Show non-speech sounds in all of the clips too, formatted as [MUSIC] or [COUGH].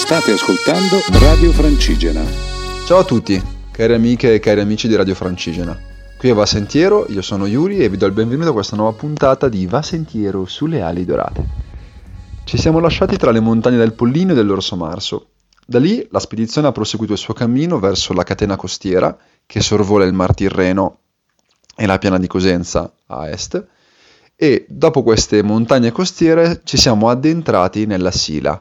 State ascoltando Radio Francigena. Ciao a tutti, cari amiche e cari amici di Radio Francigena. Qui a Va Sentiero, io sono Yuri e vi do il benvenuto a questa nuova puntata di Va Sentiero sulle ali dorate. Ci siamo lasciati tra le montagne del Pollino e dell'Orso Marso. Da lì la spedizione ha proseguito il suo cammino verso la catena costiera che sorvola il Mar Tirreno e la piana di Cosenza a est e dopo queste montagne costiere ci siamo addentrati nella Sila,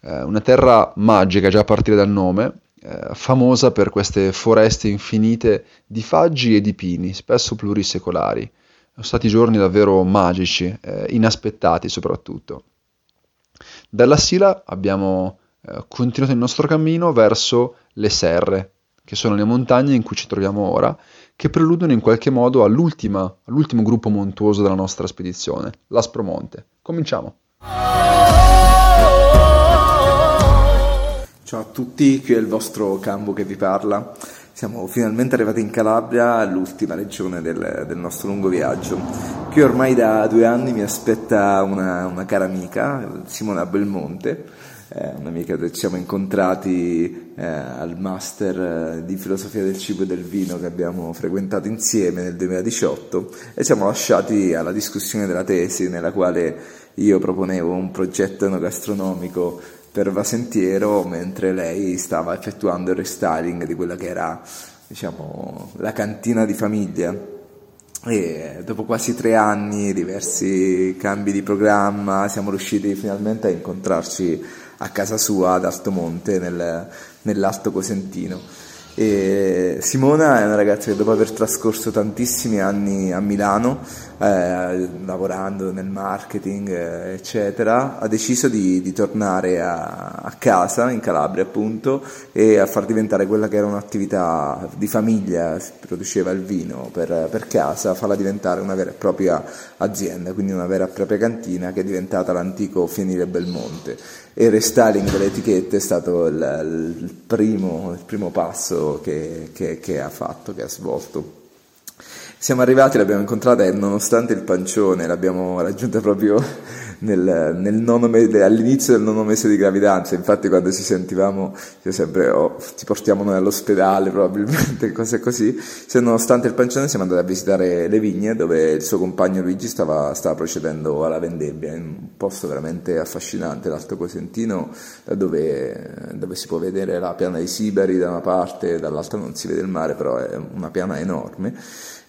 eh, una terra magica già a partire dal nome, eh, famosa per queste foreste infinite di faggi e di pini, spesso plurisecolari. Sono stati giorni davvero magici, eh, inaspettati soprattutto. Dalla Sila abbiamo eh, continuato il nostro cammino verso le Serre, che sono le montagne in cui ci troviamo ora, che preludono in qualche modo all'ultimo gruppo montuoso della nostra spedizione, l'Aspromonte. Cominciamo! Ciao a tutti, qui è il vostro Cambo che vi parla. Siamo finalmente arrivati in Calabria, l'ultima regione del, del nostro lungo viaggio. Qui ormai da due anni mi aspetta una, una cara amica, Simona Belmonte, eh, un'amica che ci siamo incontrati eh, al master eh, di filosofia del cibo e del vino che abbiamo frequentato insieme nel 2018 e siamo lasciati alla discussione della tesi nella quale io proponevo un progetto enogastronomico per Vasentiero mentre lei stava effettuando il restyling di quella che era diciamo, la cantina di famiglia e dopo quasi tre anni, diversi cambi di programma, siamo riusciti finalmente a incontrarci a casa sua ad Altomonte nel, nell'Alto Cosentino. E Simona è una ragazza che dopo aver trascorso tantissimi anni a Milano eh, lavorando nel marketing, eh, eccetera, ha deciso di, di tornare a, a, casa, in Calabria appunto, e a far diventare quella che era un'attività di famiglia, si produceva il vino per, per casa, farla diventare una vera e propria azienda, quindi una vera e propria cantina che è diventata l'antico Fienile Belmonte. E il restyling delle etichette è stato il, il, primo, il primo, passo che, che, che ha fatto, che ha svolto. Siamo arrivati, l'abbiamo incontrata e nonostante il pancione l'abbiamo raggiunta proprio nel, nel mese, all'inizio del nono mese di gravidanza, infatti quando ci sentivamo io sempre oh, ti portiamo noi all'ospedale probabilmente, [LAUGHS] cose così, se nonostante il pancione siamo andati a visitare le vigne dove il suo compagno Luigi stava, stava procedendo alla vendebbia, in un posto veramente affascinante, l'Alto Cosentino, dove, dove si può vedere la piana di Sibari da una parte, dall'altra non si vede il mare, però è una piana enorme.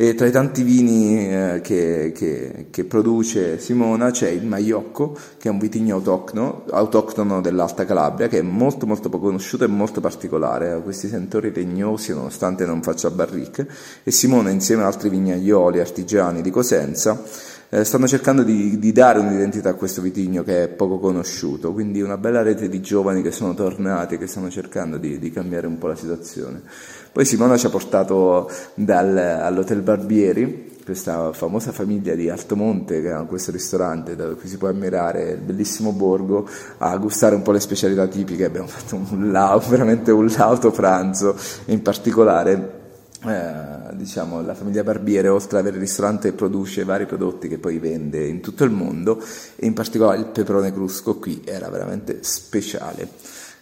E tra i tanti vini eh, che, che, che, produce Simona c'è il Maiocco, che è un vitigno autoctono, autoctono dell'Alta Calabria, che è molto molto poco conosciuto e molto particolare, ha questi sentori legnosi nonostante non faccia barrique, e Simona insieme ad altri vignaioli artigiani di Cosenza eh, stanno cercando di, di, dare un'identità a questo vitigno che è poco conosciuto, quindi una bella rete di giovani che sono tornati, che stanno cercando di, di cambiare un po' la situazione. Poi Simona ci ha portato dal, all'Hotel Barbieri, questa famosa famiglia di Altomonte che ha questo ristorante dove qui si può ammirare il bellissimo borgo, a gustare un po' le specialità tipiche. Abbiamo fatto un lauto, veramente un lauto pranzo, in particolare eh, diciamo, la famiglia Barbiere, oltre ad avere il ristorante, produce vari prodotti che poi vende in tutto il mondo e in particolare il peperone crusco qui era veramente speciale.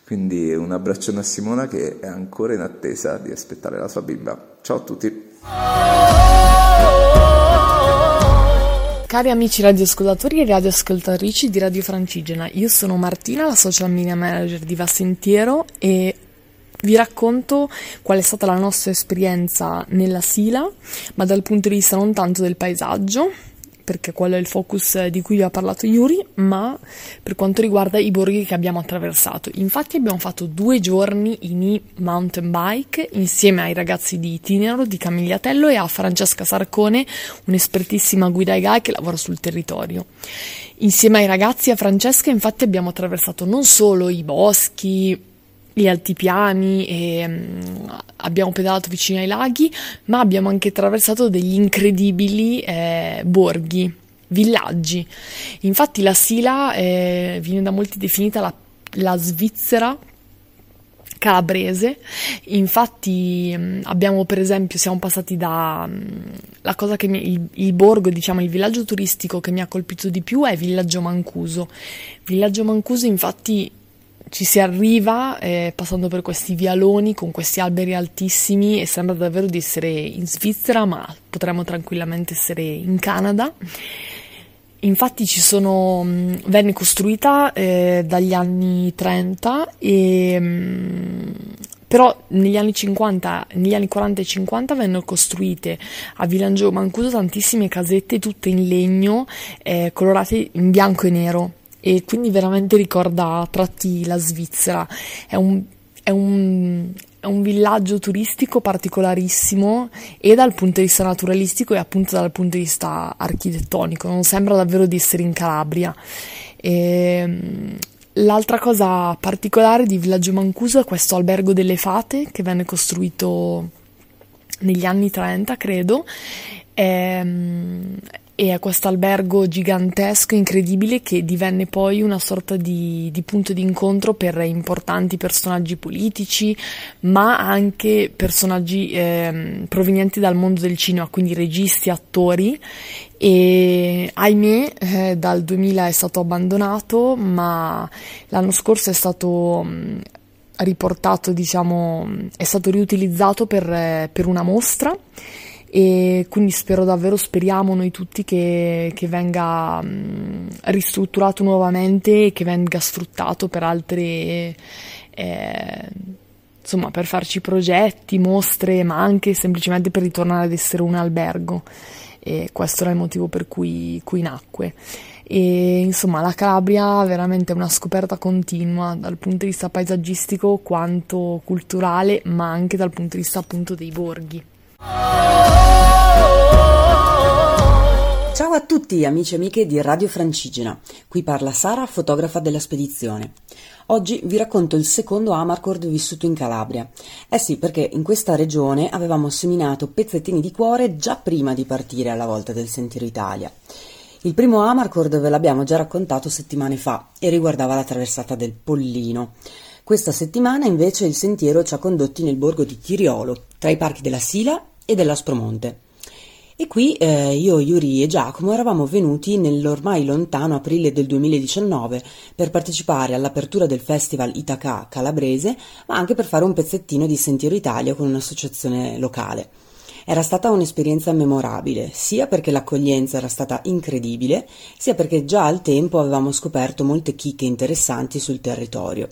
Quindi un abbraccione a Simona che è ancora in attesa di aspettare la sua bimba. Ciao a tutti! Cari amici radioascoltatori e radioascoltatrici di Radio Francigena, io sono Martina, la social media manager di Vasentiero e vi racconto qual è stata la nostra esperienza nella Sila, ma dal punto di vista non tanto del paesaggio, perché quello è il focus di cui vi ha parlato Yuri, ma per quanto riguarda i borghi che abbiamo attraversato. Infatti abbiamo fatto due giorni in e-mountain bike insieme ai ragazzi di Itinero, di Camigliatello e a Francesca Sarcone, un'espertissima guida ai guy che lavora sul territorio. Insieme ai ragazzi e a Francesca infatti abbiamo attraversato non solo i boschi, gli altipiani e um, abbiamo pedalato vicino ai laghi, ma abbiamo anche attraversato degli incredibili eh, borghi, villaggi. Infatti la Sila eh, viene da molti definita la, la Svizzera calabrese. Infatti mm, abbiamo per esempio, siamo passati da mm, la cosa che mi, il, il, borgo, diciamo il villaggio turistico che mi ha colpito di più è Villaggio Mancuso. Villaggio Mancuso infatti ci si arriva eh, passando per questi vialoni con questi alberi altissimi e sembra davvero di essere in Svizzera, ma potremmo tranquillamente essere in Canada. Infatti ci sono, mm, venne costruita eh, dagli anni 30 e mh, però negli anni 50, negli anni 40 e 50 vennero costruite a Vilangio Mancuso tantissime casette tutte in legno eh, colorate in bianco e nero e quindi veramente ricorda a tratti la Svizzera. È un, è un, è un villaggio turistico particolarissimo e dal punto di vista naturalistico e appunto dal punto di vista architettonico, non sembra davvero di essere in Calabria. E, ehm, L'altra cosa particolare di Villaggio Mancuso è questo albergo delle fate che venne costruito negli anni 30, credo. Ehm, e è questo albergo gigantesco, incredibile, che divenne poi una sorta di, di, punto di incontro per importanti personaggi politici, ma anche personaggi eh, provenienti dal mondo del cinema, quindi registi, attori. E ahimè, eh, dal 2000 è stato abbandonato, ma l'anno scorso è stato mh, riportato, diciamo, è stato riutilizzato per, eh, per una mostra e quindi spero davvero, speriamo noi tutti che, che venga mh, ristrutturato nuovamente e che venga sfruttato per altre, eh, insomma, per farci progetti, mostre, ma anche semplicemente per ritornare ad essere un albergo. E questo era il motivo per cui, cui nacque. E insomma, la Calabria è veramente una scoperta continua dal punto di vista paesaggistico quanto culturale, ma anche dal punto di vista appunto dei borghi. Ciao a tutti amici e amiche di Radio Francigena, qui parla Sara, fotografa della spedizione. Oggi vi racconto il secondo Amarcord vissuto in Calabria. Eh sì, perché in questa regione avevamo seminato pezzettini di cuore già prima di partire alla volta del Sentiero Italia. Il primo Amarcord ve l'abbiamo già raccontato settimane fa e riguardava la traversata del Pollino. Questa settimana invece il sentiero ci ha condotti nel borgo di Tiriolo, tra i parchi della Sila e dell'Aspromonte. E qui eh, io, Yuri e Giacomo eravamo venuti nell'ormai lontano aprile del 2019 per partecipare all'apertura del festival Itaca calabrese, ma anche per fare un pezzettino di Sentiero Italia con un'associazione locale. Era stata un'esperienza memorabile, sia perché l'accoglienza era stata incredibile, sia perché già al tempo avevamo scoperto molte chicche interessanti sul territorio.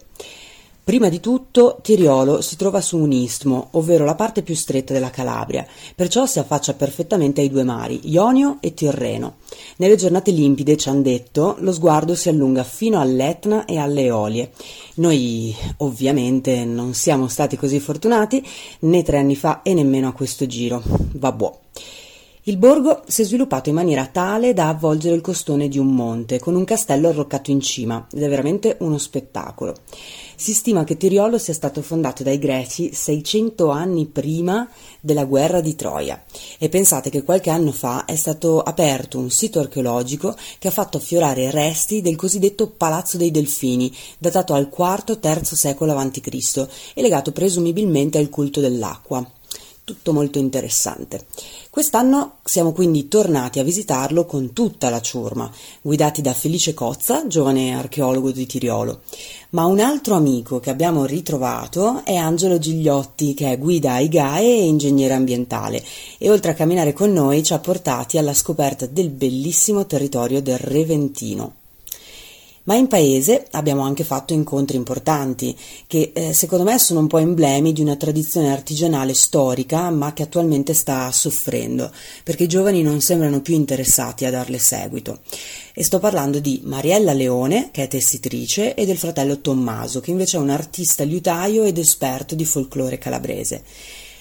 Prima di tutto, Tiriolo si trova su un istmo, ovvero la parte più stretta della Calabria, perciò si affaccia perfettamente ai due mari, Ionio e Tirreno. Nelle giornate limpide, ci hanno detto, lo sguardo si allunga fino all'Etna e alle Eolie. Noi, ovviamente, non siamo stati così fortunati, né tre anni fa e nemmeno a questo giro. Vabbò. Il borgo si è sviluppato in maniera tale da avvolgere il costone di un monte, con un castello arroccato in cima, ed è veramente uno spettacolo. Si stima che Tiriolo sia stato fondato dai greci 600 anni prima della guerra di Troia e pensate che qualche anno fa è stato aperto un sito archeologico che ha fatto affiorare resti del cosiddetto Palazzo dei Delfini, datato al IV-III secolo a.C. e legato presumibilmente al culto dell'acqua tutto molto interessante. Quest'anno siamo quindi tornati a visitarlo con tutta la ciurma, guidati da Felice Cozza, giovane archeologo di Tiriolo. Ma un altro amico che abbiamo ritrovato è Angelo Gigliotti, che è guida ai GAE e ingegnere ambientale, e oltre a camminare con noi ci ha portati alla scoperta del bellissimo territorio del Reventino. Ma in paese abbiamo anche fatto incontri importanti, che eh, secondo me sono un po' emblemi di una tradizione artigianale storica, ma che attualmente sta soffrendo, perché i giovani non sembrano più interessati a darle seguito. E sto parlando di Mariella Leone, che è tessitrice, e del fratello Tommaso, che invece è un artista liutaio ed esperto di folklore calabrese.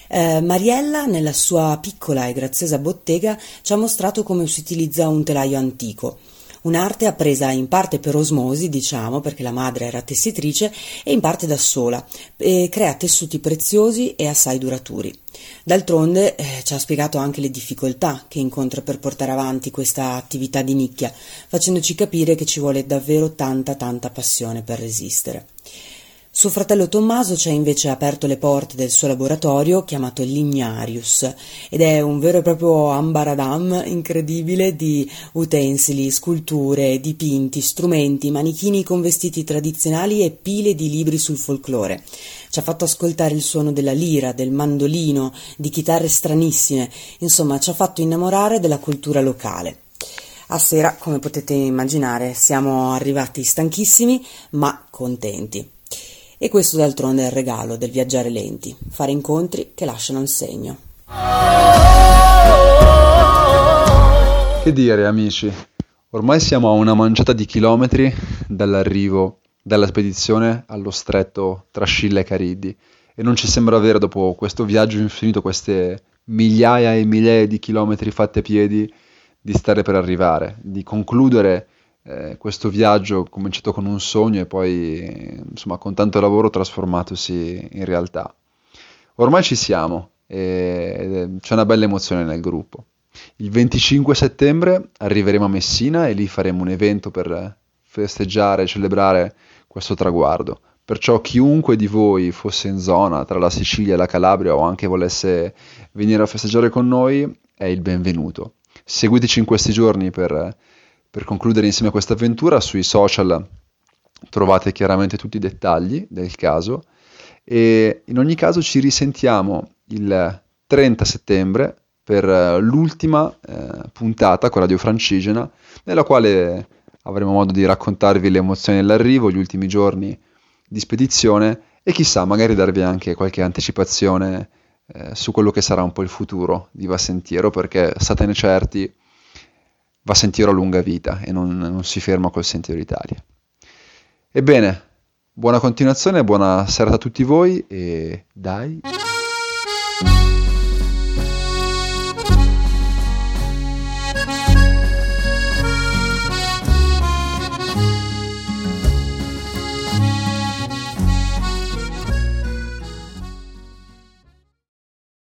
Eh, Mariella, nella sua piccola e graziosa bottega, ci ha mostrato come si utilizza un telaio antico un'arte appresa in parte per osmosi, diciamo, perché la madre era tessitrice, e in parte da sola, e crea tessuti preziosi e assai duraturi. D'altronde eh, ci ha spiegato anche le difficoltà che incontra per portare avanti questa attività di nicchia, facendoci capire che ci vuole davvero tanta tanta passione per resistere. Suo fratello Tommaso ci ha invece aperto le porte del suo laboratorio chiamato Lignarius ed è un vero e proprio ambaradam incredibile di utensili, sculture, dipinti, strumenti, manichini con vestiti tradizionali e pile di libri sul folklore. Ci ha fatto ascoltare il suono della lira, del mandolino, di chitarre stranissime, insomma ci ha fatto innamorare della cultura locale. A sera, come potete immaginare, siamo arrivati stanchissimi ma contenti. E questo d'altronde è il regalo del viaggiare lenti, fare incontri che lasciano un segno. Che dire amici, ormai siamo a una manciata di chilometri dall'arrivo dalla spedizione allo stretto tra Scilla e Cariddi e non ci sembra vero dopo questo viaggio infinito, queste migliaia e migliaia di chilometri fatti a piedi, di stare per arrivare, di concludere eh, questo viaggio cominciato con un sogno e poi insomma con tanto lavoro trasformatosi in realtà. Ormai ci siamo e c'è una bella emozione nel gruppo. Il 25 settembre arriveremo a Messina e lì faremo un evento per festeggiare e celebrare questo traguardo. Perciò chiunque di voi fosse in zona tra la Sicilia e la Calabria o anche volesse venire a festeggiare con noi è il benvenuto. Seguiteci in questi giorni per per concludere insieme questa avventura, sui social trovate chiaramente tutti i dettagli del caso e in ogni caso ci risentiamo il 30 settembre per l'ultima eh, puntata con Radio Francigena, nella quale avremo modo di raccontarvi le emozioni dell'arrivo, gli ultimi giorni di spedizione e chissà, magari darvi anche qualche anticipazione eh, su quello che sarà un po' il futuro di Vassentiero, perché statene certi, va sentiero a lunga vita e non, non si ferma col sentiero Italia. Ebbene, buona continuazione, buona serata a tutti voi e dai.